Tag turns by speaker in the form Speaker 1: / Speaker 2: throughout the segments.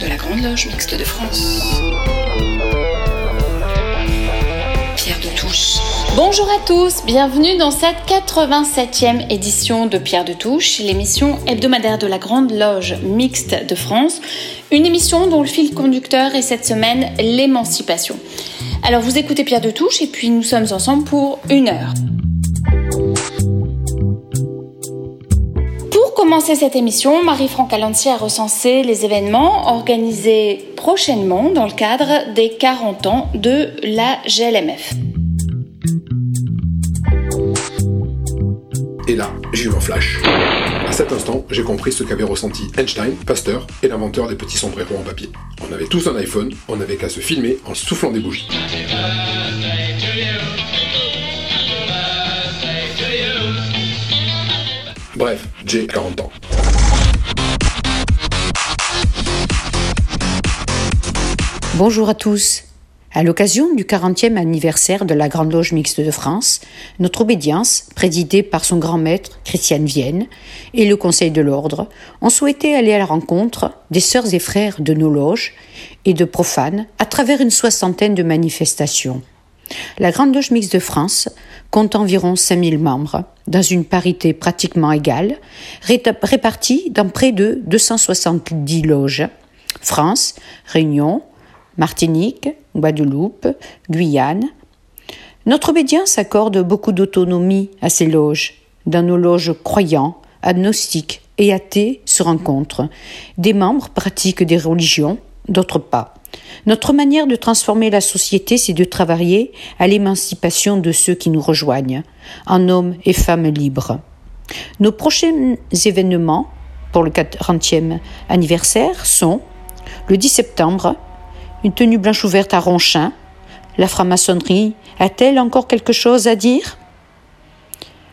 Speaker 1: de la Grande Loge Mixte de France. Pierre de Touche.
Speaker 2: Bonjour à tous, bienvenue dans cette 87e édition de Pierre de Touche, l'émission hebdomadaire de la Grande Loge Mixte de France, une émission dont le fil conducteur est cette semaine l'émancipation. Alors vous écoutez Pierre de Touche et puis nous sommes ensemble pour une heure. Commencer cette émission, Marie-Franck Alancy a recensé les événements organisés prochainement dans le cadre des 40 ans de la GLMF.
Speaker 3: Et là, j'ai eu un flash. À cet instant, j'ai compris ce qu'avaient ressenti Einstein, Pasteur et l'inventeur des petits sombreros en papier. On avait tous un iPhone, on n'avait qu'à se filmer en soufflant des bougies. Bref, j'ai 40 ans.
Speaker 4: Bonjour à tous. À l'occasion du 40e anniversaire de la Grande Loge Mixte de France, notre obédience, présidée par son grand maître Christiane Vienne et le Conseil de l'Ordre, ont souhaité aller à la rencontre des sœurs et frères de nos loges et de profanes à travers une soixantaine de manifestations. La Grande Loge Mixte de France compte environ 5000 membres, dans une parité pratiquement égale, répartis dans près de 270 loges. France, Réunion, Martinique, Guadeloupe, Guyane. Notre obédience accorde beaucoup d'autonomie à ces loges. Dans nos loges croyants, agnostiques et athées se rencontrent. Des membres pratiquent des religions, d'autres pas. Notre manière de transformer la société, c'est de travailler à l'émancipation de ceux qui nous rejoignent, en hommes et femmes libres. Nos prochains événements pour le 40e anniversaire sont le 10 septembre, une tenue blanche ouverte à Ronchin. La franc-maçonnerie a-t-elle encore quelque chose à dire?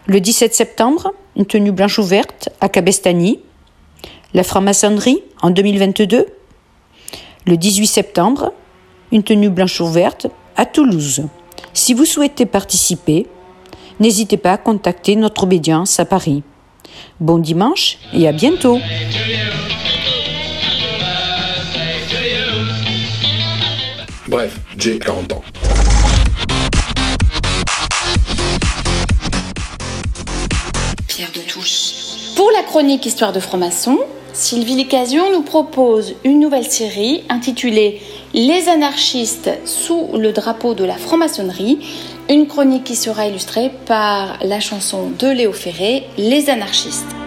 Speaker 4: Le 17 septembre, une tenue blanche ouverte à Cabestany. La franc-maçonnerie en 2022 le 18 septembre, une tenue blanche ouverte à Toulouse. Si vous souhaitez participer, n'hésitez pas à contacter notre obédience à Paris. Bon dimanche et à bientôt.
Speaker 3: Bref, j'ai 40 ans.
Speaker 1: Pierre de Touche.
Speaker 2: Pour la chronique Histoire de franc-maçon, Sylvie Licasion nous propose une nouvelle série intitulée Les anarchistes sous le drapeau de la franc-maçonnerie, une chronique qui sera illustrée par la chanson de Léo Ferré, Les anarchistes.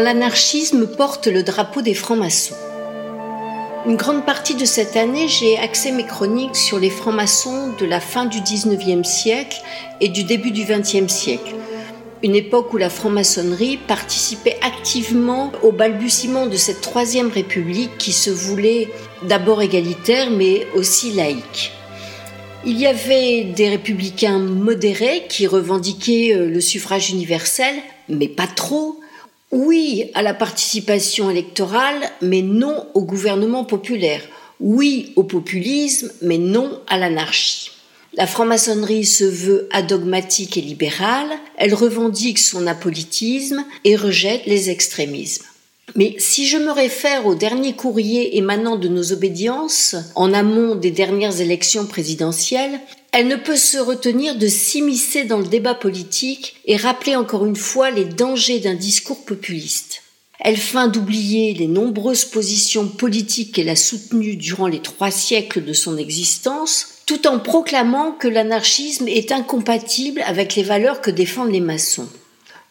Speaker 5: L'anarchisme porte le drapeau des francs-maçons. Une grande partie de cette année, j'ai axé mes chroniques sur les francs-maçons de la fin du 19e siècle et du début du 20e siècle. Une époque où la franc-maçonnerie participait activement au balbutiement de cette troisième république qui se voulait d'abord égalitaire mais aussi laïque. Il y avait des républicains modérés qui revendiquaient euh, le suffrage universel, mais pas trop, oui à la participation électorale, mais non au gouvernement populaire. Oui au populisme, mais non à l'anarchie. La franc-maçonnerie se veut adogmatique et libérale, elle revendique son apolitisme et rejette les extrémismes. Mais si je me réfère au dernier courrier émanant de nos obédiences en amont des dernières élections présidentielles, elle ne peut se retenir de s'immiscer dans le débat politique et rappeler encore une fois les dangers d'un discours populiste. Elle feint d'oublier les nombreuses positions politiques qu'elle a soutenues durant les trois siècles de son existence, tout en proclamant que l'anarchisme est incompatible avec les valeurs que défendent les maçons.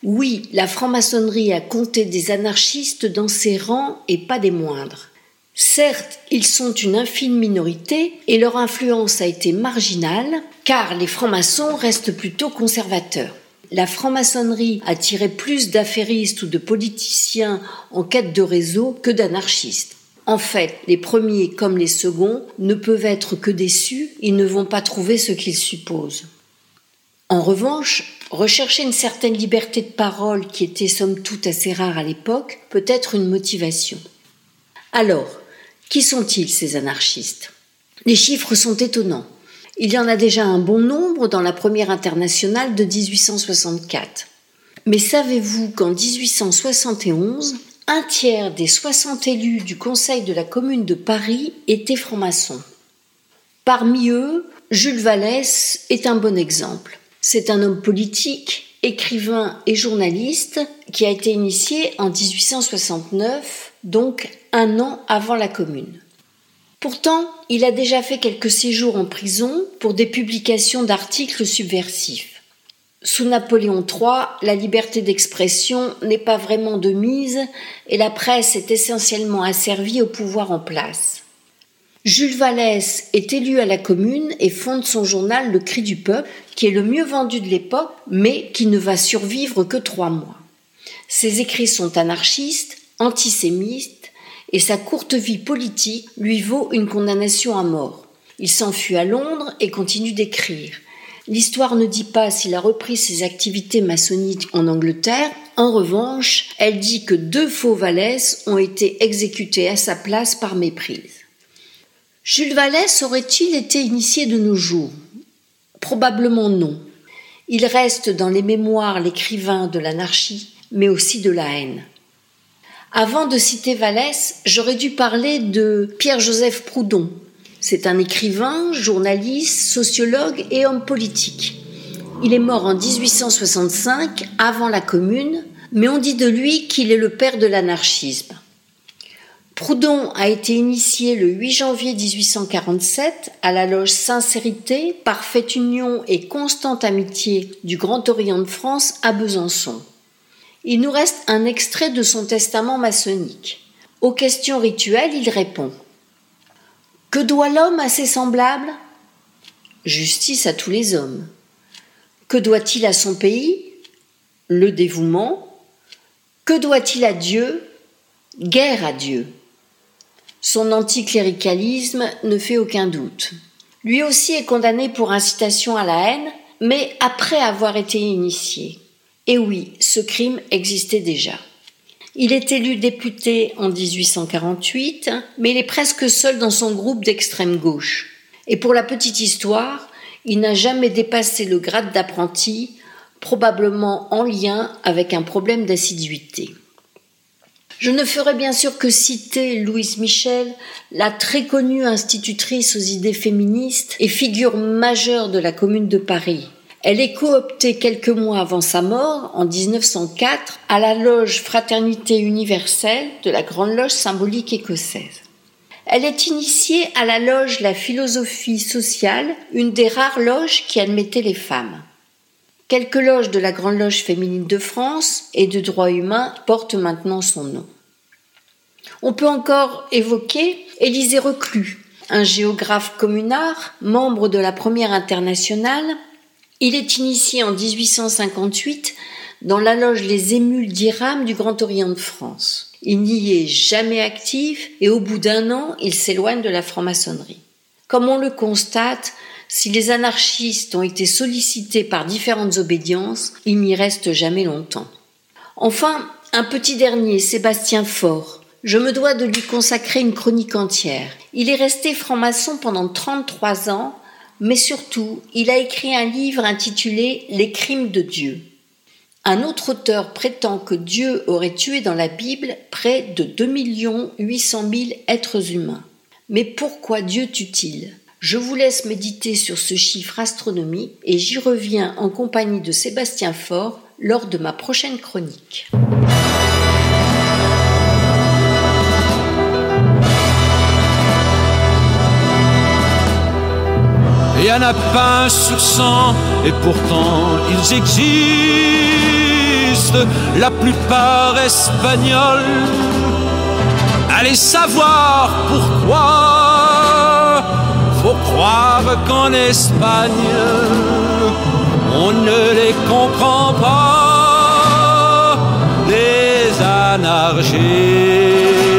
Speaker 5: Oui, la franc-maçonnerie a compté des anarchistes dans ses rangs et pas des moindres. Certes, ils sont une infime minorité et leur influence a été marginale, car les francs-maçons restent plutôt conservateurs. La franc-maçonnerie a tiré plus d'affairistes ou de politiciens en quête de réseau que d'anarchistes. En fait, les premiers comme les seconds ne peuvent être que déçus, ils ne vont pas trouver ce qu'ils supposent. En revanche, rechercher une certaine liberté de parole qui était somme toute assez rare à l'époque peut être une motivation. Alors, qui sont-ils ces anarchistes? Les chiffres sont étonnants. Il y en a déjà un bon nombre dans la première internationale de 1864. Mais savez-vous qu'en 1871, un tiers des 60 élus du Conseil de la Commune de Paris étaient francs-maçons? Parmi eux, Jules Vallès est un bon exemple. C'est un homme politique, écrivain et journaliste qui a été initié en 1869, donc un an avant la Commune. Pourtant, il a déjà fait quelques séjours en prison pour des publications d'articles subversifs. Sous Napoléon III, la liberté d'expression n'est pas vraiment de mise et la presse est essentiellement asservie au pouvoir en place. Jules Vallès est élu à la commune et fonde son journal Le Cri du Peuple, qui est le mieux vendu de l'époque, mais qui ne va survivre que trois mois. Ses écrits sont anarchistes, antisémites, et sa courte vie politique lui vaut une condamnation à mort. Il s'enfuit à Londres et continue d'écrire. L'histoire ne dit pas s'il a repris ses activités maçonniques en Angleterre. En revanche, elle dit que deux faux Vallès ont été exécutés à sa place par méprise. Jules Vallès aurait-il été initié de nos jours? Probablement non. Il reste dans les mémoires l'écrivain de l'anarchie, mais aussi de la haine. Avant de citer Vallès, j'aurais dû parler de Pierre-Joseph Proudhon. C'est un écrivain, journaliste, sociologue et homme politique. Il est mort en 1865, avant la Commune, mais on dit de lui qu'il est le père de l'anarchisme. Proudhon a été initié le 8 janvier 1847 à la loge Sincérité, Parfaite Union et Constante Amitié du Grand Orient de France à Besançon. Il nous reste un extrait de son testament maçonnique. Aux questions rituelles, il répond Que doit l'homme à ses semblables? Justice à tous les hommes. Que doit-il à son pays? Le dévouement. Que doit-il à Dieu? Guerre à Dieu. Son anticléricalisme ne fait aucun doute. Lui aussi est condamné pour incitation à la haine, mais après avoir été initié. Et oui, ce crime existait déjà. Il est élu député en 1848, mais il est presque seul dans son groupe d'extrême gauche. Et pour la petite histoire, il n'a jamais dépassé le grade d'apprenti, probablement en lien avec un problème d'assiduité. Je ne ferai bien sûr que citer Louise Michel, la très connue institutrice aux idées féministes et figure majeure de la Commune de Paris. Elle est cooptée quelques mois avant sa mort, en 1904, à la loge Fraternité universelle de la Grande Loge symbolique écossaise. Elle est initiée à la loge La philosophie sociale, une des rares loges qui admettait les femmes. Quelques loges de la Grande Loge féminine de France et de droit humain portent maintenant son nom. On peut encore évoquer Élisée Reclus, un géographe communard, membre de la première internationale. Il est initié en 1858 dans la loge Les Émules d'Iram du Grand Orient de France. Il n'y est jamais actif et au bout d'un an, il s'éloigne de la franc-maçonnerie. Comme on le constate, si les anarchistes ont été sollicités par différentes obédiences, il n'y reste jamais longtemps. Enfin, un petit dernier, Sébastien Faure. Je me dois de lui consacrer une chronique entière. Il est resté franc-maçon pendant 33 ans, mais surtout, il a écrit un livre intitulé Les crimes de Dieu. Un autre auteur prétend que Dieu aurait tué dans la Bible près de 2 800 000 êtres humains. Mais pourquoi Dieu tue-t-il? Je vous laisse méditer sur ce chiffre astronomique et j'y reviens en compagnie de Sébastien Faure lors de ma prochaine chronique.
Speaker 6: Il y en a pas sur cent, et pourtant ils existent, la plupart espagnols. Allez savoir pourquoi faut croire qu'en Espagne, on ne les comprend pas, les anarchistes.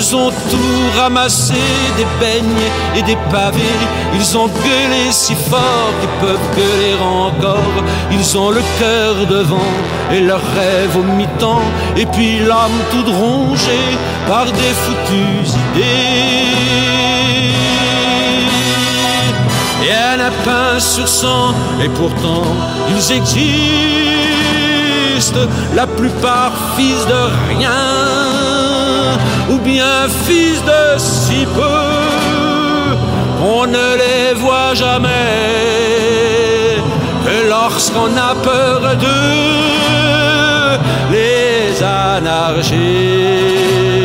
Speaker 6: Ils ont tout ramassé des beignes et des pavés. Ils ont gueulé si fort qu'ils peuvent gueuler encore. Ils ont le cœur devant et leur rêve au mi-temps. Et puis l'âme toute rongée par des foutues idées. Et un lapin sur sang, et pourtant ils existent, la plupart fils de rien, ou bien fils de si peu, on ne les voit jamais, que lorsqu'on a peur d'eux, les anarchistes.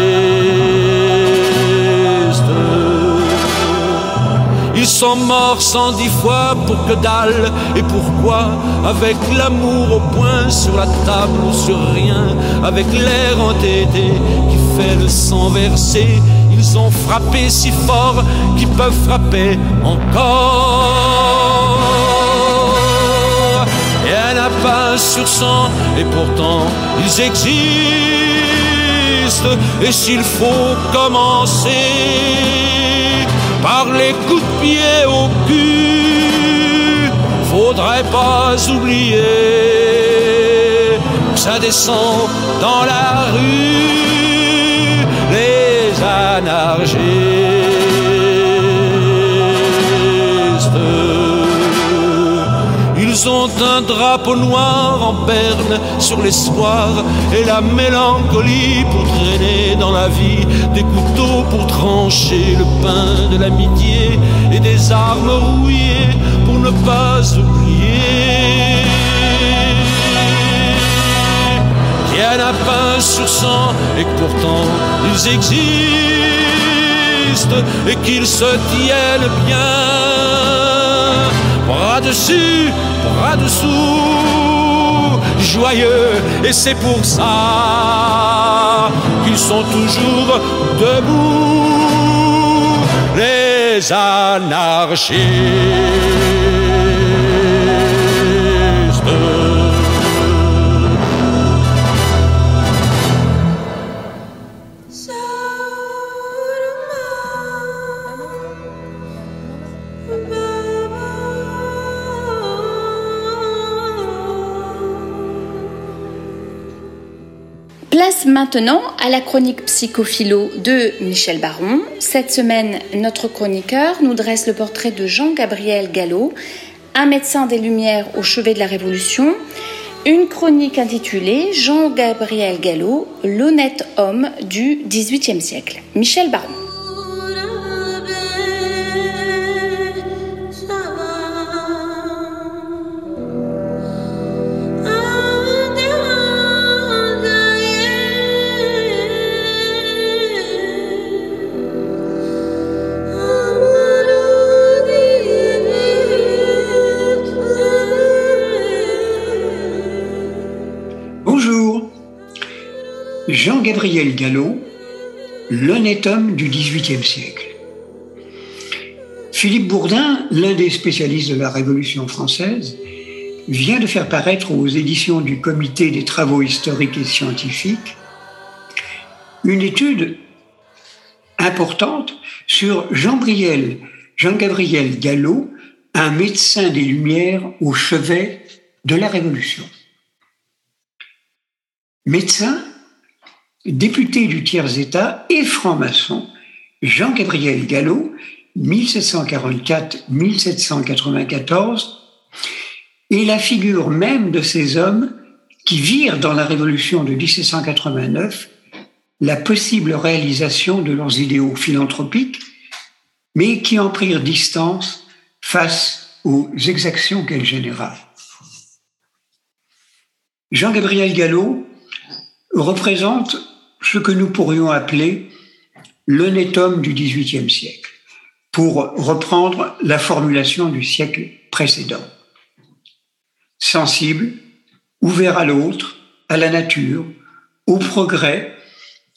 Speaker 6: Sont morts cent dix fois pour que dalle Et pourquoi? Avec l'amour au point sur la table ou sur rien Avec l'air entêté qui fait le sang verser Ils ont frappé si fort qu'ils peuvent frapper encore. Et un lapin sur cent Et pourtant ils existent. Et s'il faut commencer par les coups de pied au cul. Faudrait pas oublier que ça descend dans la rue, les anarchistes. Ils ont un drapeau noir en berne sur l'espoir et la mélancolie pour traîner dans la vie des couteaux pour trancher le pain de l'amitié et des armes rouillées pour ne pas oublier. Qu'il y en a pas sur cent et que pourtant ils existent et qu'ils se tiennent bien bras dessus, bras dessous, joyeux, et c'est pour ça qu'ils sont toujours debout, les anarchistes.
Speaker 2: Maintenant à la chronique psychophilo de Michel Baron. Cette semaine, notre chroniqueur nous dresse le portrait de Jean-Gabriel Gallo, un médecin des Lumières au chevet de la Révolution. Une chronique intitulée Jean-Gabriel Gallo, l'honnête homme du XVIIIe siècle. Michel Baron.
Speaker 7: Jean-Gabriel Gallo, l'honnête homme du XVIIIe siècle. Philippe Bourdin, l'un des spécialistes de la Révolution française, vient de faire paraître aux éditions du Comité des travaux historiques et scientifiques une étude importante sur Jean-Gabriel Jean-Gabriel Gallo, un médecin des Lumières au chevet de la Révolution. Médecin, député du tiers-État et franc-maçon, Jean-Gabriel Gallo, 1744-1794, est la figure même de ces hommes qui virent dans la Révolution de 1789 la possible réalisation de leurs idéaux philanthropiques, mais qui en prirent distance face aux exactions qu'elle généra. Jean-Gabriel Gallo représente ce que nous pourrions appeler l'honnête homme du XVIIIe siècle, pour reprendre la formulation du siècle précédent. Sensible, ouvert à l'autre, à la nature, au progrès,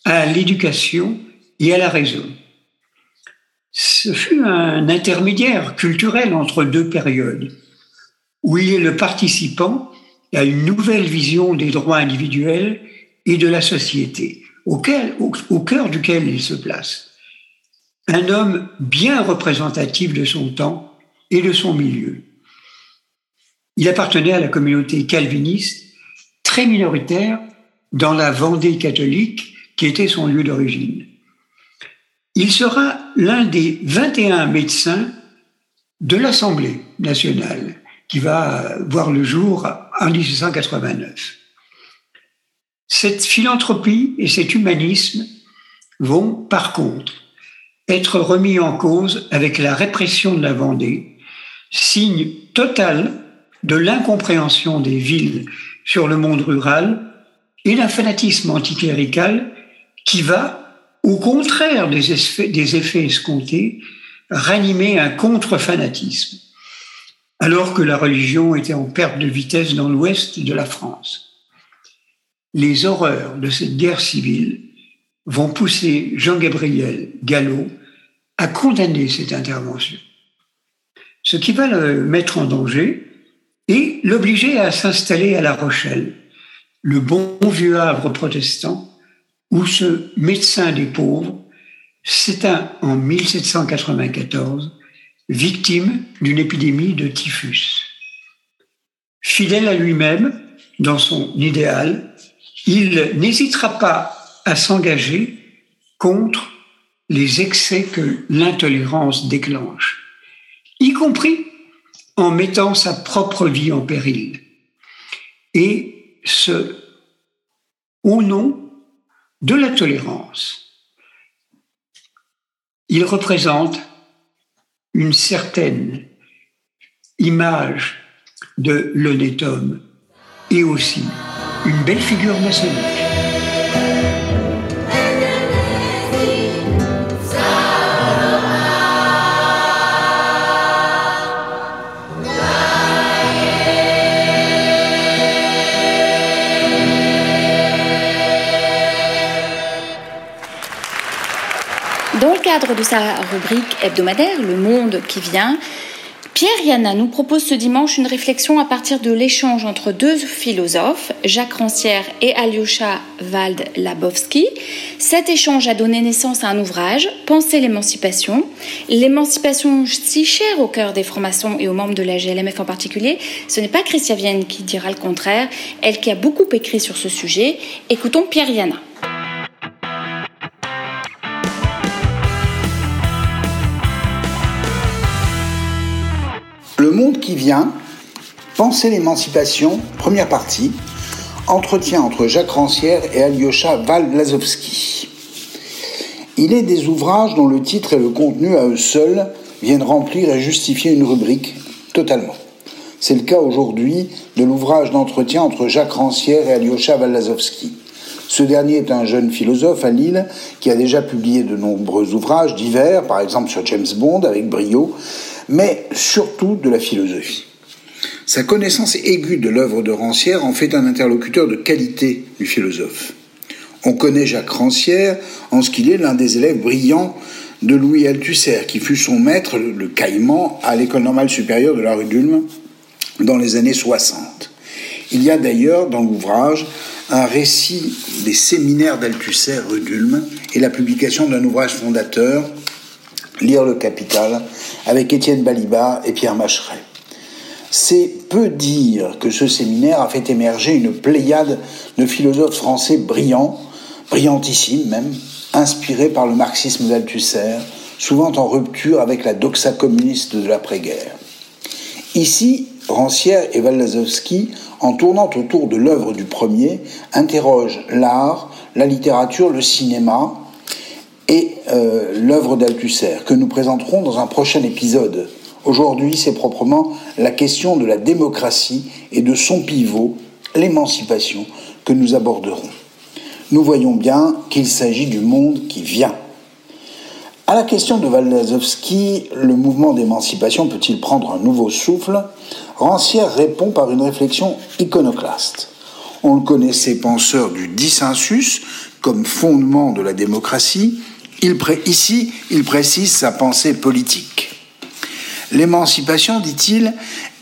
Speaker 7: à l'éducation et à la raison. Ce fut un intermédiaire culturel entre deux périodes, où il est le participant à une nouvelle vision des droits individuels et de la société, au, au cœur duquel il se place. un homme bien représentatif de son temps et de son milieu. Il appartenait à la communauté calviniste, très minoritaire dans la Vendée catholique, qui était son lieu d'origine. Il sera l'un des 21 médecins de l'Assemblée nationale, qui va voir le jour en 1889. Cette philanthropie et cet humanisme vont, par contre, être remis en cause avec la répression de la Vendée, signe total de l'incompréhension des villes sur le monde rural et d'un fanatisme anticlérical qui va, au contraire des effets, escomptés, ranimer un contre-fanatisme, alors que la religion était en perte de vitesse dans l'ouest de la France. Les horreurs de cette guerre civile vont pousser Jean-Gabriel Gallo à condamner cette intervention. Ce qui va le mettre en danger et l'obliger à s'installer à La Rochelle, le bon vieux Havre protestant, où ce médecin des pauvres s'éteint en 1794, victime d'une épidémie de typhus. Fidèle à lui-même, dans son idéal, il n'hésitera pas à s'engager contre les excès que l'intolérance déclenche, y compris en mettant sa propre vie en péril. Et ce, au nom de la tolérance, il représente une certaine image de l'honnête homme et aussi une belle figure maçonnique.
Speaker 2: cadre de sa rubrique hebdomadaire Le Monde qui vient, Pierre Yana nous propose ce dimanche une réflexion à partir de l'échange entre deux philosophes, Jacques Rancière et Alyosha Vald-Labowski. Cet échange a donné naissance à un ouvrage, Penser l'émancipation. L'émancipation si chère au cœur des francs-maçons et aux membres de la GLMF en particulier, ce n'est pas Christia Vienne qui dira le contraire, elle qui a beaucoup écrit sur ce sujet. Écoutons Pierre Yana.
Speaker 8: Monde qui vient, Penser l'émancipation, première partie, entretien entre Jacques Rancière et Alyosha Val-Blazowski. Il est des ouvrages dont le titre et le contenu à eux seuls viennent remplir et justifier une rubrique totalement. C'est le cas aujourd'hui de l'ouvrage d'entretien entre Jacques Rancière et Alyosha Val-Blazowski. Ce dernier est un jeune philosophe à Lille qui a déjà publié de nombreux ouvrages divers, par exemple sur James Bond avec brio, mais surtout de la philosophie. Sa connaissance aiguë de l'œuvre de Rancière en fait un interlocuteur de qualité du philosophe. On connaît Jacques Rancière en ce qu'il est l'un des élèves brillants de Louis Althusser, qui fut son maître, le caïman, à l'école normale supérieure de la rue d'Ulm dans les années 60. Il y a d'ailleurs dans l'ouvrage un récit des séminaires d'Althusser rue d'Ulm et la publication d'un ouvrage fondateur Lire le Capital avec Étienne Baliba et Pierre Macheret. C'est peu dire que ce séminaire a fait émerger une pléiade de philosophes français brillants, brillantissimes même, inspirés par le marxisme d'Althusser, souvent en rupture avec la doxa communiste de l'après-guerre. Ici, Rancière et Waldazowski, en tournant autour de l'œuvre du premier, interrogent l'art, la littérature, le cinéma, et euh, l'œuvre d'Althusser, que nous présenterons dans un prochain épisode. Aujourd'hui, c'est proprement la question de la démocratie et de son pivot, l'émancipation, que nous aborderons. Nous voyons bien qu'il s'agit du monde qui vient. À la question de Waldazowski, le mouvement d'émancipation peut-il prendre un nouveau souffle? Rancière répond par une réflexion iconoclaste. On le connaissait penseur du dissensus comme fondement de la démocratie, ici, il précise sa pensée politique. L'émancipation, dit-il,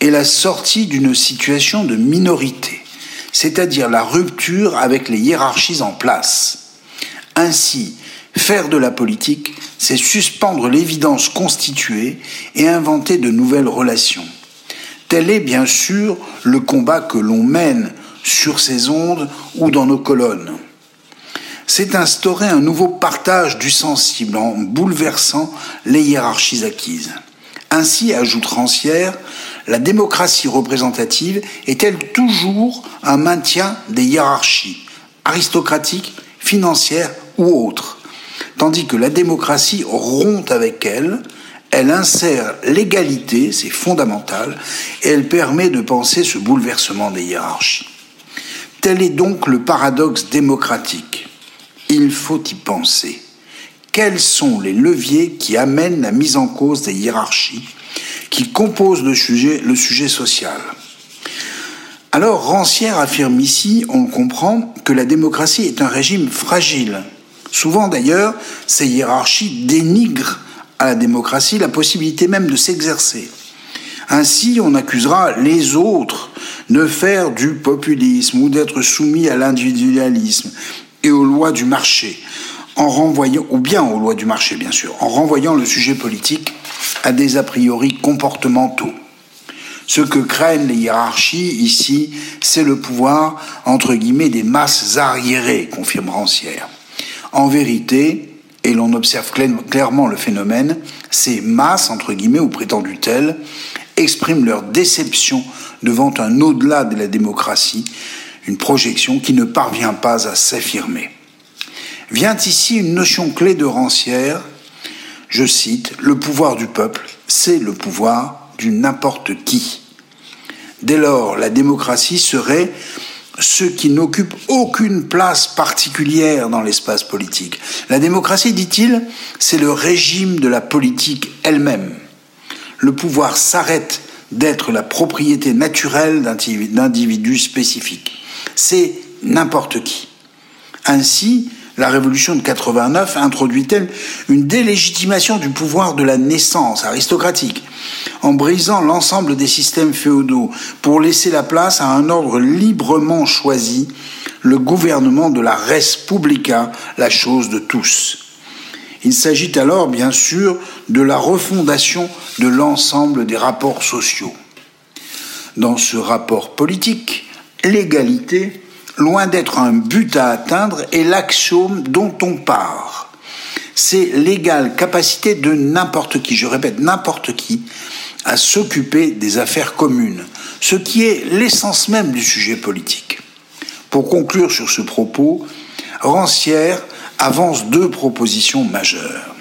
Speaker 8: est la sortie d'une situation de minorité, c'est-à-dire la rupture avec les hiérarchies en place. Ainsi, faire de la politique c'est suspendre l'évidence constituée et inventer de nouvelles relations. Tel est bien sûr le combat que l'on mène sur ces ondes ou dans nos colonnes. C'est instaurer un nouveau partage du sensible en bouleversant les hiérarchies acquises. Ainsi, ajoute Rancière, la démocratie représentative est-elle toujours un maintien des hiérarchies aristocratiques, financières ou autres, tandis que la démocratie rompt avec elle, elle insère l'égalité, c'est fondamental, et elle permet de penser ce bouleversement des hiérarchies. Tel est donc le paradoxe démocratique. Il faut y penser quels sont les leviers qui amènent la mise en cause des hiérarchies qui composent le sujet, social? Alors Rancière affirme ici, on comprend, que la démocratie est un régime fragile. Souvent d'ailleurs, ces hiérarchies dénigrent à la démocratie la possibilité même de s'exercer. Ainsi, on accusera les autres de faire du populisme ou d'être soumis à l'individualisme et aux lois du marché, en renvoyant, ou bien aux lois du marché bien sûr, en renvoyant le sujet politique à des a priori comportementaux. Ce que craignent les hiérarchies ici, c'est le pouvoir, entre guillemets, des masses arriérées, confirme Rancière. En vérité, et l'on observe clairement le phénomène, ces masses, entre guillemets, ou prétendues telles, expriment leur déception devant un au-delà de la démocratie, une projection qui ne parvient pas à s'affirmer vient ici une notion clé de Rancière, je cite, Le pouvoir du peuple, c'est le pouvoir du n'importe qui. Dès lors, la démocratie serait ce qui n'occupe aucune place particulière dans l'espace politique. La démocratie, dit-il, c'est le régime de la politique elle-même. Le pouvoir s'arrête d'être la propriété naturelle d'individus spécifiques. C'est n'importe qui. Ainsi, la révolution de 89 introduit-elle une délégitimation du pouvoir de la naissance aristocratique, en brisant l'ensemble des systèmes féodaux pour laisser la place à un ordre librement choisi, le gouvernement de la res publica, la chose de tous? Il s'agit alors, bien sûr, de la refondation de l'ensemble des rapports sociaux. Dans ce rapport politique, l'égalité loin d'être un but à atteindre, est l'axiome dont on part. C'est l'égale capacité de n'importe qui, je répète, n'importe qui, à s'occuper des affaires communes, ce qui est l'essence même du sujet politique. Pour conclure sur ce propos, Rancière avance deux propositions majeures.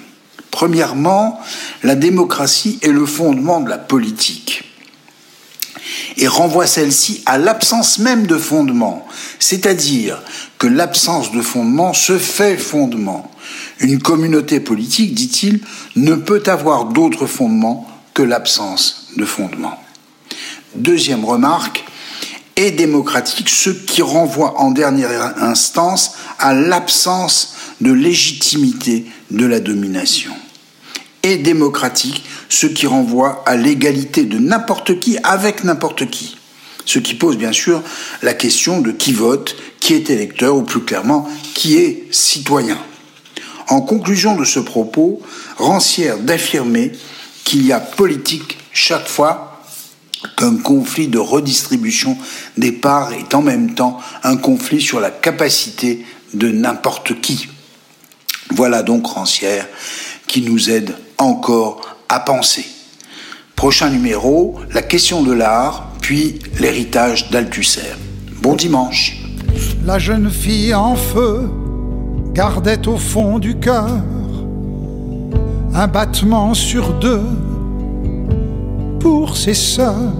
Speaker 8: Premièrement, la démocratie est le fondement de la politique et renvoie celle-ci à l'absence même de fondement, c'est-à-dire que l'absence de fondement se fait fondement. Une communauté politique, dit-il, ne peut avoir d'autre fondement que l'absence de fondement. Deuxième remarque, est démocratique, ce qui renvoie en dernière instance à l'absence de légitimité de la domination. Et démocratique, ce qui renvoie à l'égalité de n'importe qui avec n'importe qui. Ce qui pose bien sûr la question de qui vote, qui est électeur, ou plus clairement, qui est citoyen. En conclusion de ce propos, Rancière d'affirmer qu'il y a politique chaque fois qu'un conflit de redistribution des parts est en même temps un conflit sur la capacité de n'importe qui. Voilà donc Rancière qui nous aide encore à penser. Prochain numéro, la question de l'art, puis l'héritage d'Althusser. Bon dimanche.
Speaker 9: La jeune fille en feu gardait au fond du cœur un battement sur deux pour ses sœurs.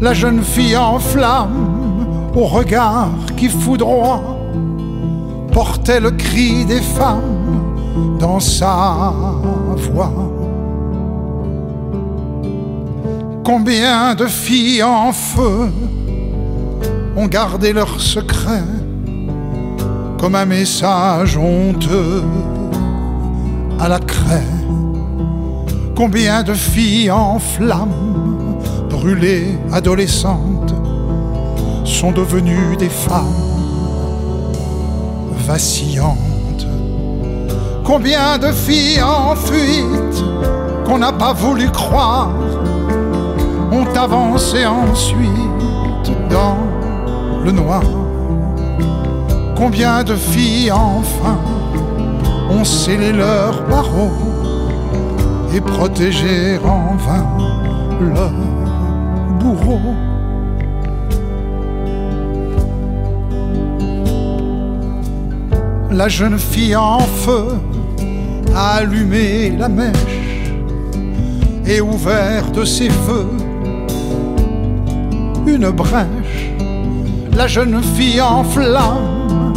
Speaker 9: La jeune fille en flamme, au regard qui foudroie, portait le cri des femmes dans sa voix. Combien de filles en feu ont gardé leur secret comme un message honteux à la craie. Combien de filles en flammes, brûlées adolescentes, sont devenues des femmes vacillantes Combien de filles en fuite qu'on n'a pas voulu croire ont avancé ensuite dans le noir. Combien de filles enfin ont scellé leurs barreaux et protégé en vain leur bourreau. La jeune fille en feu allumé la mèche et ouvert de ses feux une brèche. La jeune fille en flamme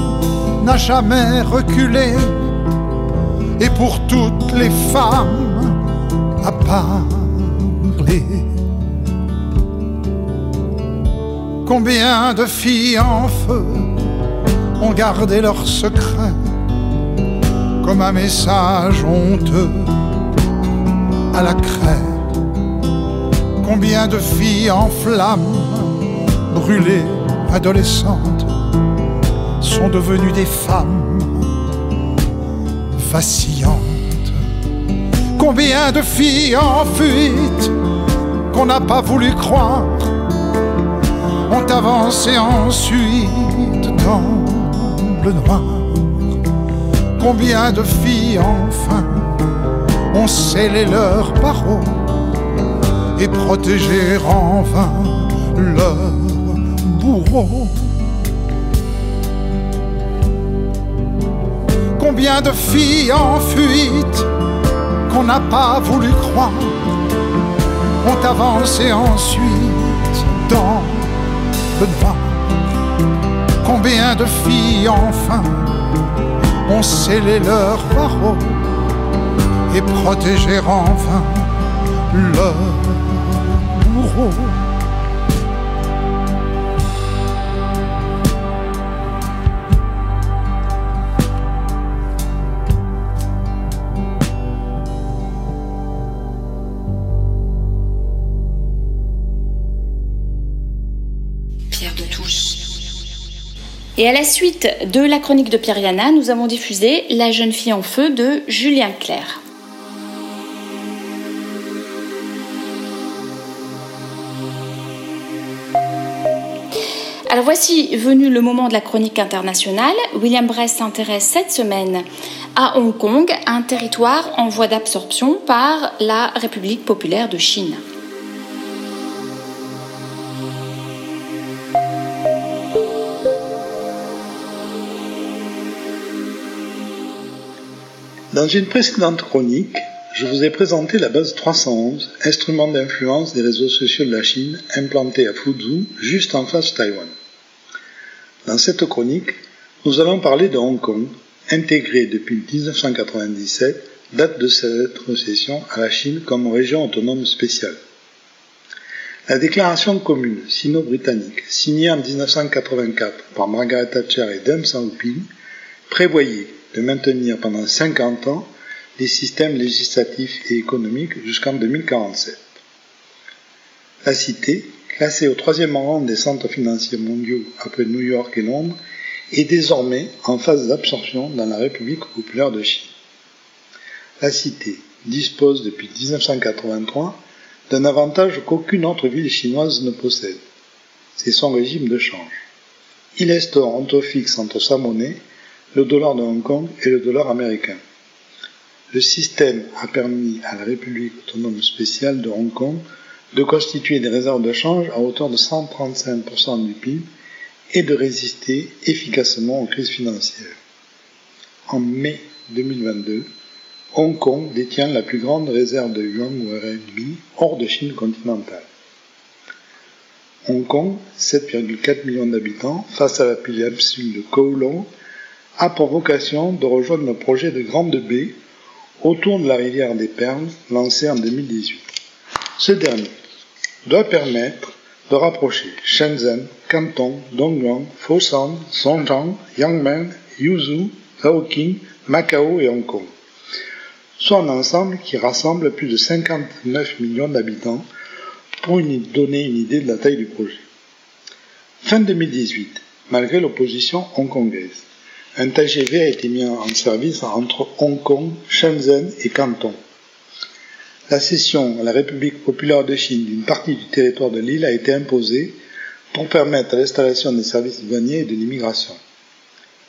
Speaker 9: n'a jamais reculé et pour toutes les femmes a parlé. Combien de filles en feu ont gardé leur secret comme un message honteux à la craie. Combien de filles en flammes, brûlées, adolescentes, sont devenues des femmes vacillantes. Combien de filles en fuite qu'on n'a pas voulu croire ont avancé ensuite dans le noir. Combien de filles enfin ont scellé leurs barreaux et protégé en vain leur bourreau. Combien de filles en fuite qu'on n'a pas voulu croire ont avancé ensuite dans le noir. Combien de filles enfin ont scellé leurs barreaux et protégé en vain leur bourreau.
Speaker 2: Et à la suite de la chronique de Pierre Yana, nous avons diffusé La jeune fille en feu de Julien Clerc. Alors voici venu le moment de la chronique internationale. William Brest s'intéresse cette semaine à Hong Kong, un territoire en voie d'absorption par la République populaire de Chine.
Speaker 10: Dans une précédente chronique, je vous ai présenté la base 311, instrument d'influence des réseaux sociaux de la Chine implanté à Fuzhou, juste en face de Taïwan. Dans cette chronique, nous allons parler de Hong Kong, intégré depuis 1997, date de cette récession à la Chine comme région autonome spéciale. La déclaration commune sino-britannique, signée en 1984 par Margaret Thatcher et Deng Xiaoping, prévoyait de maintenir pendant 50 ans les systèmes législatifs et économiques jusqu'en 2047. La cité, classée au troisième rang des centres financiers mondiaux après New York et Londres, est désormais en phase d'absorption dans la République populaire de Chine. La cité dispose depuis 1983 d'un avantage qu'aucune autre ville chinoise ne possède. C'est son régime de change. Il instaure un taux fixe entre sa monnaie, le dollar de Hong Kong et le dollar américain. Le système a permis à la République autonome spéciale de Hong Kong de constituer des réserves de change à hauteur de 135% du PIB et de résister efficacement aux crises financières. En mai 2022, Hong Kong détient la plus grande réserve de yuan ou RMB hors de Chine continentale. Hong Kong, 7,4 millions d'habitants, face à la péninsule de Kowloon, a pour vocation de rejoindre le projet de Grande Baie autour de la rivière des Perles lancé en 2018. Ce dernier doit permettre de rapprocher Shenzhen, Canton, Dongguan, Foshan, Songjiang, Yangmen, Yuzhou, Zhaoqing, Macao et Hong Kong, soit un ensemble qui rassemble plus de 59 millions d'habitants pour donner une idée de la taille du projet. Fin 2018, malgré l'opposition hongkongaise, un TGV a été mis en service entre Hong Kong, Shenzhen et Canton. La cession à la République populaire de Chine d'une partie du territoire de l'île a été imposée pour permettre l'installation des services douaniers et de l'immigration.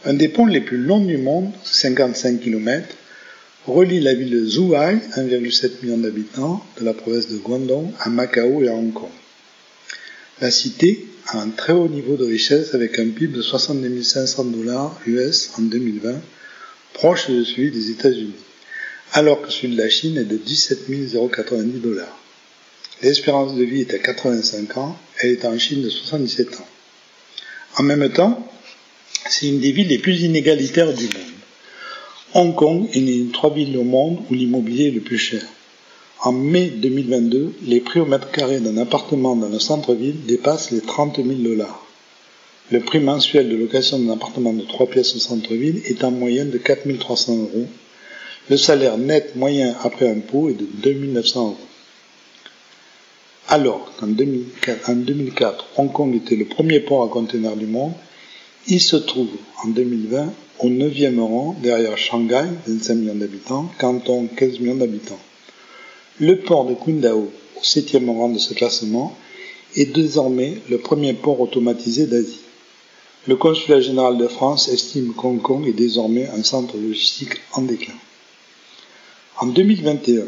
Speaker 10: Un des ponts les plus longs du monde, 55 km, relie la ville de Zhuhai, 1,7 million d'habitants, de la province de Guangdong, à Macao et à Hong Kong. La cité a un très haut niveau de richesse avec un PIB de 62 500 dollars US en 2020, proche de celui des États-Unis, alors que celui de la Chine est de 17 090 dollars. L'espérance de vie est à 85 ans, elle est en Chine de 77 ans. En même temps, c'est une des villes les plus inégalitaires du monde. Hong Kong est l'une des trois villes au monde où l'immobilier est le plus cher. En mai 2022, les prix au mètre carré d'un appartement dans le centre-ville dépassent les 30 000 dollars. Le prix mensuel de location d'un appartement de 3 pièces au centre-ville est en moyenne de 4 300 euros. Le salaire net moyen après impôt est de 2 900 euros. Alors qu'en 2004, 2004, Hong Kong était le premier port à conteneurs du monde, il se trouve en 2020 au 9e rang derrière Shanghai, 25 millions d'habitants, Canton, 15 millions d'habitants. Le port de Qingdao, au septième rang de ce classement, est désormais le premier port automatisé d'Asie. Le consulat général de France estime qu'Hong Kong est désormais un centre logistique en déclin. En 2021,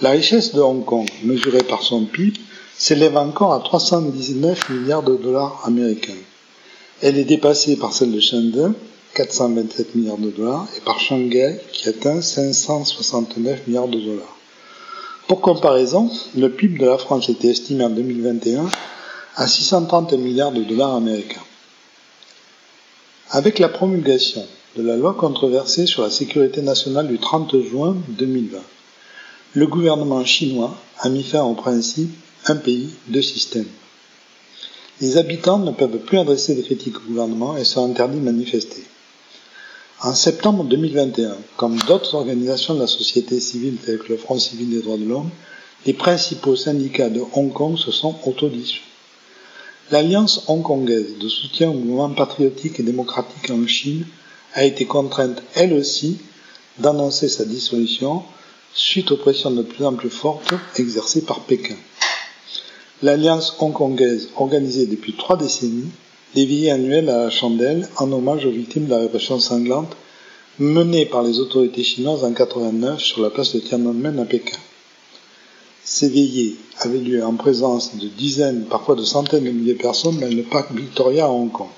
Speaker 10: la richesse de Hong Kong, mesurée par son PIB, s'élève encore à 319 milliards de dollars américains. Elle est dépassée par celle de Shenzhen, 427 milliards de dollars, et par Shanghai, qui atteint 569 milliards de dollars. Pour comparaison, le PIB de la France était estimé en 2021 à 630 milliards de dollars américains. Avec la promulgation de la loi controversée sur la sécurité nationale du 30 juin 2020, le gouvernement chinois a mis fin au principe un pays, deux systèmes. Les habitants ne peuvent plus adresser des critiques au gouvernement et sont interdits de manifester. En septembre 2021, comme d'autres organisations de la société civile telles que le Front civil des droits de l'homme, les principaux syndicats de Hong Kong se sont autodissous. L'Alliance hongkongaise de soutien au mouvement patriotique et démocratique en Chine a été contrainte, elle aussi, d'annoncer sa dissolution suite aux pressions de plus en plus fortes exercées par Pékin. L'Alliance hongkongaise, organisée depuis trois décennies, des veillées annuelles à la chandelle en hommage aux victimes de la répression sanglante menée par les autorités chinoises en 89 sur la place de Tiananmen à Pékin. Ces veillées avaient lieu en présence de dizaines, parfois de centaines de milliers de personnes dans le parc Victoria à Hong Kong.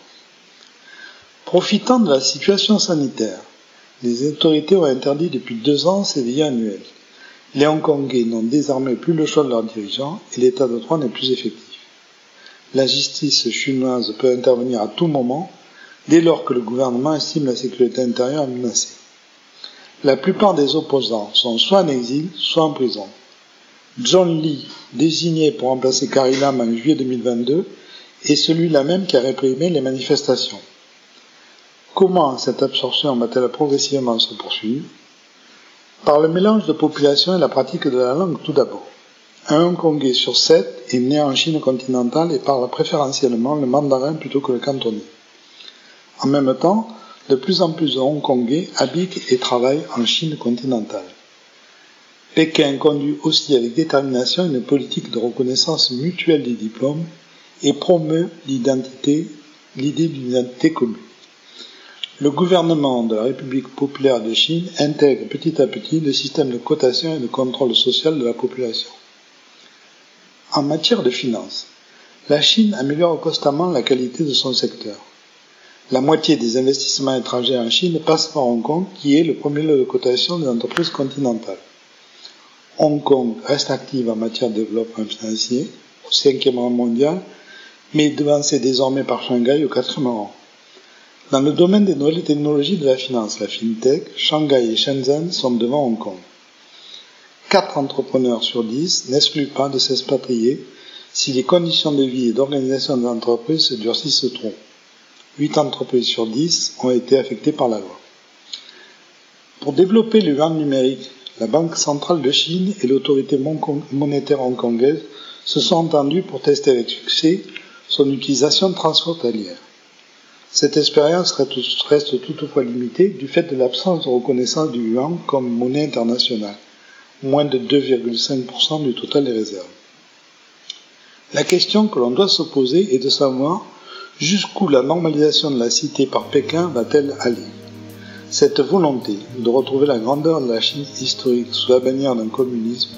Speaker 10: Profitant de la situation sanitaire, les autorités ont interdit depuis deux ans ces veillées annuelles. Les Hongkongais n'ont désormais plus le choix de leurs dirigeants et l'état de droit n'est plus effectif la justice chinoise peut intervenir à tout moment dès lors que le gouvernement estime la sécurité intérieure menacée. La plupart des opposants sont soit en exil, soit en prison. John Lee, désigné pour remplacer Carrie Lam en juillet 2022, est celui-là même qui a réprimé les manifestations. Comment cette absorption va-t-elle progressivement se poursuivre? Par le mélange de population et la pratique de la langue tout d'abord. Un Hongkongais sur sept est né en Chine continentale et parle préférentiellement le mandarin plutôt que le cantonais. En même temps, de plus en plus de Hongkongais habitent et travaillent en Chine continentale. Pékin conduit aussi avec détermination une politique de reconnaissance mutuelle des diplômes et promeut l'identité, l'idée d'une identité commune. Le gouvernement de la République populaire de Chine intègre petit à petit le système de cotation et de contrôle social de la population. En matière de finances, la Chine améliore constamment la qualité de son secteur. La moitié des investissements étrangers en Chine passent par Hong Kong, qui est le premier lieu de cotation des entreprises continentales. Hong Kong reste active en matière de développement financier, au cinquième rang mondial, mais est devancé désormais par Shanghai au quatrième rang. Dans le domaine des nouvelles technologies de la finance, la FinTech, Shanghai et Shenzhen sont devant Hong Kong. 4 entrepreneurs sur 10 n'excluent pas de s'expatrier si les conditions de vie et d'organisation de l'entreprise se durcissent trop. 8 entreprises sur 10 ont été affectées par la loi. Pour développer le yuan numérique, la Banque centrale de Chine et l'autorité monétaire hongkongaise se sont entendus pour tester avec succès son utilisation transfrontalière. Cette expérience reste toutefois limitée du fait de l'absence de reconnaissance du yuan comme monnaie internationale, moins de 2,5% du total des réserves. La question que l'on doit se poser est de savoir jusqu'où la normalisation de la cité par Pékin va-t-elle aller Cette volonté de retrouver la grandeur de la Chine historique sous la bannière d'un communisme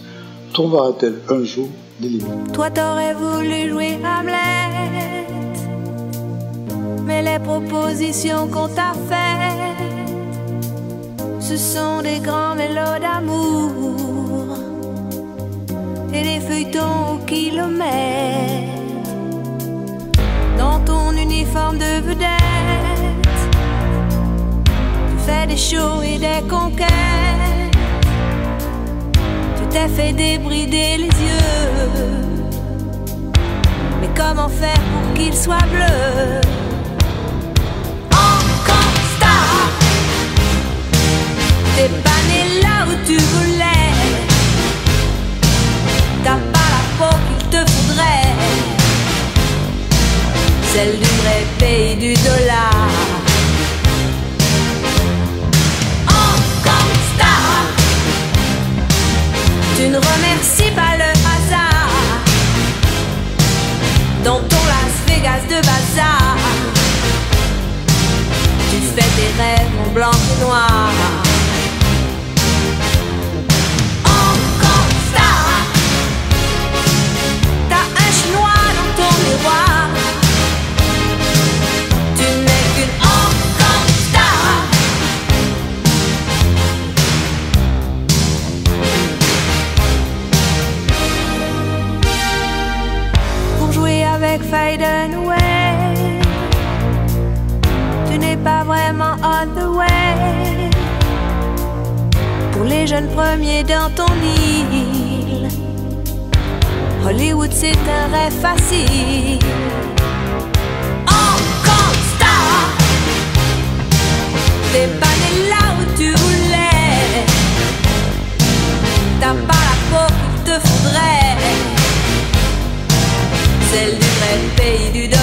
Speaker 10: trouvera-t-elle un jour des limites
Speaker 11: Toi t'aurais voulu jouer Hamlet mais les propositions qu'on t'a faites, ce sont des grands mélos d'amour et des feuilletons au kilomètre. Dans ton uniforme de vedette, tu fais des shows et des conquêtes. Tu t'es fait débrider les yeux. Mais comment faire pour qu'ils soient bleus? T'es pas né là où tu voulais. T'as pas la peau qu'il te faudrait. Celle du vrai pays du dollar. Encore star. Tu ne remercies pas le hasard. Dans ton Las Vegas de bazar. Tu fais tes rêves en blanc et noir. Jeunes premiers dans ton île. C'est un rêve facile. Encore star, t'es pas là où tu voulais. T'as pas la peau qu'il te faudrait. Celle du vrai pays du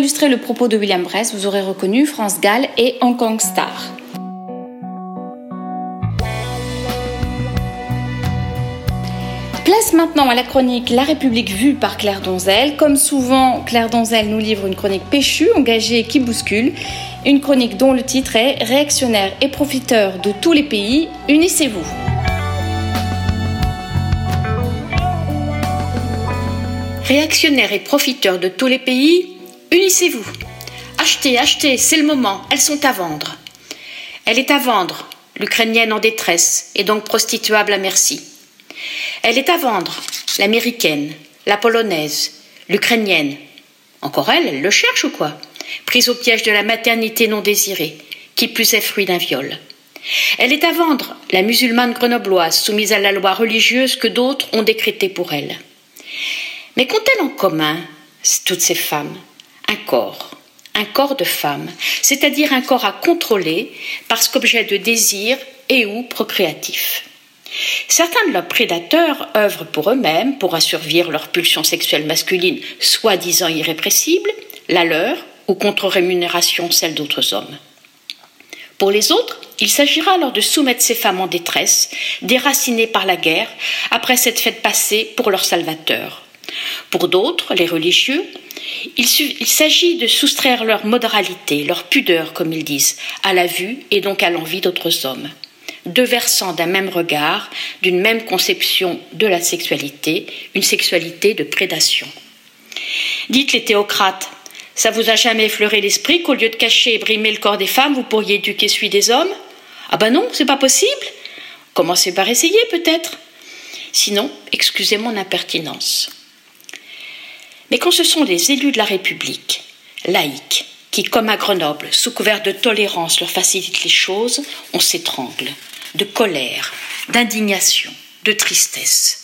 Speaker 2: illustrer le propos de William Bress, vous aurez reconnu France Gall et Hong Kong Star. Place maintenant à la chronique La République vue par Claire Donzel. Comme souvent, Claire Donzel nous livre une chronique péchue, engagée qui bouscule. Une chronique dont le titre est Réactionnaires et profiteurs de tous les pays, unissez-vous. Réactionnaires et profiteurs de tous les pays, unissez-vous.
Speaker 12: Achetez, achetez, c'est le moment, elles sont à vendre. Elle est à vendre, l'Ukrainienne en détresse, et donc prostituable à merci. Elle est à vendre, l'Américaine, la Polonaise, l'Ukrainienne. Encore elle, elle le cherche ou quoi? Prise au piège de la maternité non désirée, qui plus est fruit d'un viol. Elle est à vendre, la musulmane grenobloise, soumise à la loi religieuse que d'autres ont décrétée pour elle. Mais qu'ont-elles en commun, toutes ces femmes? Un corps, un corps de femme, c'est-à-dire un corps à contrôler parce qu'objet de désir et ou procréatif. Certains de leurs prédateurs œuvrent pour eux-mêmes pour assurvir leur pulsion sexuelle masculine, soi-disant irrépressible, la leur, ou contre rémunération celle d'autres hommes. Pour les autres, il s'agira alors de soumettre ces femmes en détresse, déracinées par la guerre, après s'être faites passer pour leur salvateur. Pour d'autres, les religieux, il, s'agit de soustraire leur moralité, leur pudeur, comme ils disent, à la vue et donc à l'envie d'autres hommes. Deux versants d'un même regard, d'une même conception de la sexualité, une sexualité de prédation. Dites les théocrates, ça vous a jamais effleuré l'esprit qu'au lieu de cacher et brimer le corps des femmes, vous pourriez éduquer celui des hommes? Ah ben non, c'est pas possible Commencez par essayer peut-être? Sinon, excusez mon impertinence. Mais quand ce sont les élus de la République, laïcs, qui, comme à Grenoble, sous couvert de tolérance, leur facilitent les choses, on s'étrangle, de colère, d'indignation, de tristesse.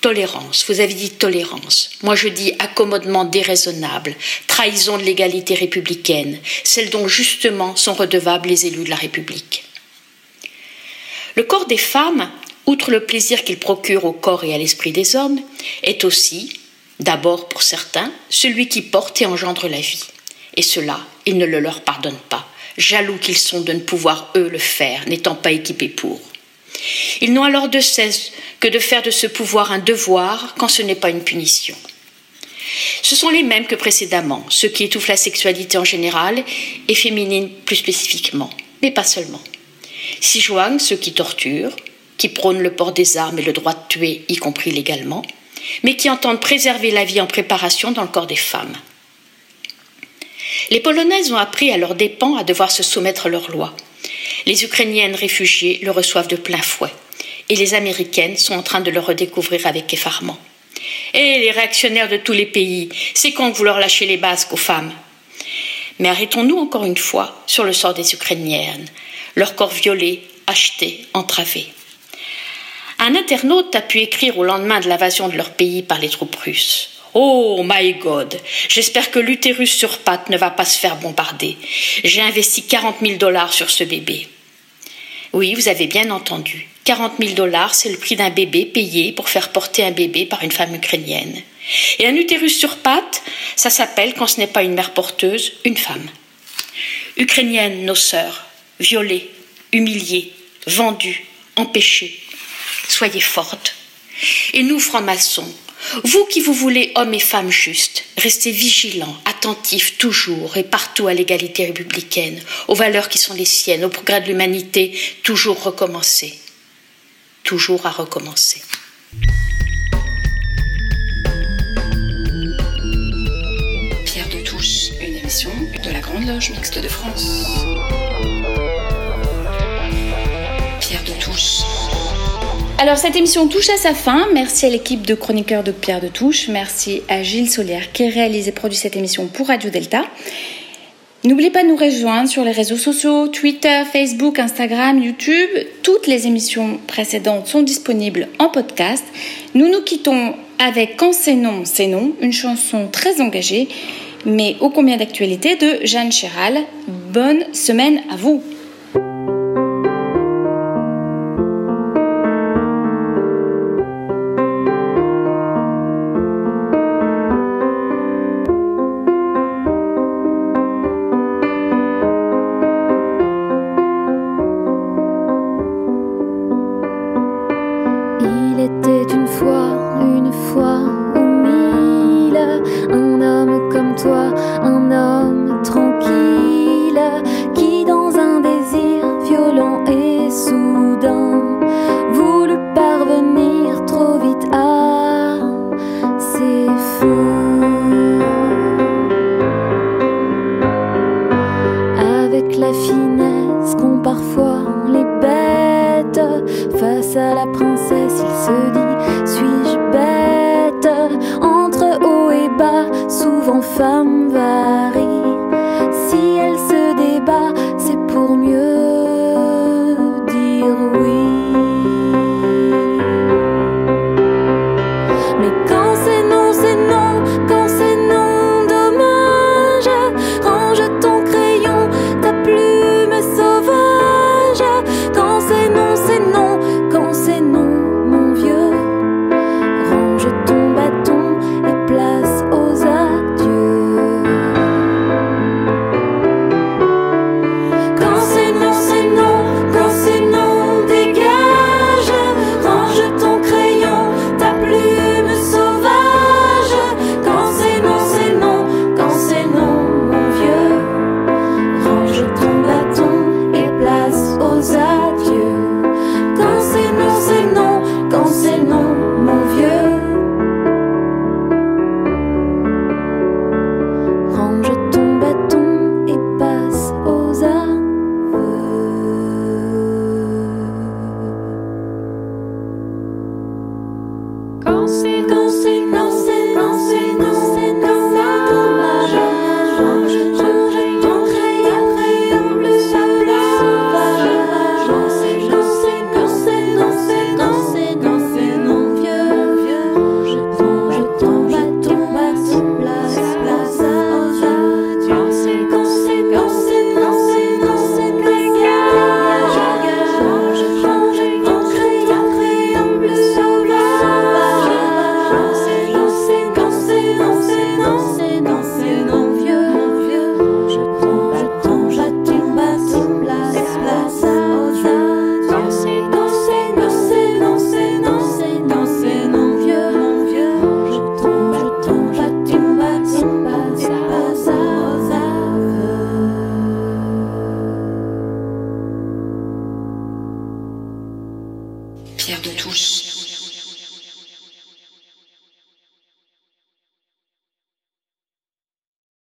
Speaker 12: Tolérance, vous avez dit tolérance. Moi je dis accommodement déraisonnable, trahison de l'égalité républicaine, celle dont justement sont redevables les élus de la République. Le corps des femmes, outre le plaisir qu'il procure au corps et à l'esprit des hommes, est aussi, D'abord, pour certains, celui qui porte et engendre la vie. Et cela, ils ne le leur pardonnent pas, jaloux qu'ils sont de ne pouvoir eux le faire, n'étant pas équipés pour. Ils n'ont alors de cesse que de faire de ce pouvoir un devoir quand ce n'est pas une punition. Ce sont les mêmes que précédemment, ceux qui étouffent la sexualité en général et féminine plus spécifiquement, mais pas seulement. S'y joignent ceux qui torturent, qui prônent le port des armes et le droit de tuer, y compris légalement, mais qui entendent préserver la vie en préparation dans le corps des femmes. Les Polonaises ont appris à leurs dépens à devoir se soumettre à leurs lois. Les Ukrainiennes réfugiées le reçoivent de plein fouet, et les Américaines sont en train de le redécouvrir avec effarement. Et les réactionnaires de tous les pays, c'est quand vous leur lâchez les basques aux femmes. Mais arrêtons-nous encore une fois sur le sort des Ukrainiennes, leur corps violé, acheté, entravé. Un internaute a pu écrire au lendemain de l'invasion de leur pays par les troupes russes. Oh my God, j'espère que l'utérus sur pattes ne va pas se faire bombarder. J'ai investi 40 000 dollars sur ce bébé. Oui, vous avez bien entendu. 40 000 dollars, c'est le prix d'un bébé payé pour faire porter un bébé par une femme ukrainienne. Et un utérus sur pattes, ça s'appelle, quand ce n'est pas une mère porteuse, une femme. Ukrainienne, nos sœurs, violées, humiliées, vendues, empêchées, soyez fortes. Et nous, francs-maçons, vous qui vous voulez hommes et femmes justes, restez vigilants, attentifs toujours et partout à l'égalité républicaine, aux valeurs qui sont les siennes, au progrès de l'humanité, toujours recommencer. Toujours à recommencer.
Speaker 1: Pierre de Touche, une émission de la Grande Loge Mixte de France.
Speaker 2: Alors cette émission touche à sa fin. Merci à l'équipe de chroniqueurs de Pierre de Touche. Merci à Gilles Solaire qui réalise et produit cette émission pour Radio Delta. N'oubliez pas de nous rejoindre sur les réseaux sociaux, Twitter, Facebook, Instagram, YouTube. Toutes les émissions précédentes sont disponibles en podcast. Nous nous quittons avec Quand c'est non, c'est non, une chanson très engagée, mais ô combien d'actualité de Jeanne Chéral. Bonne semaine à vous.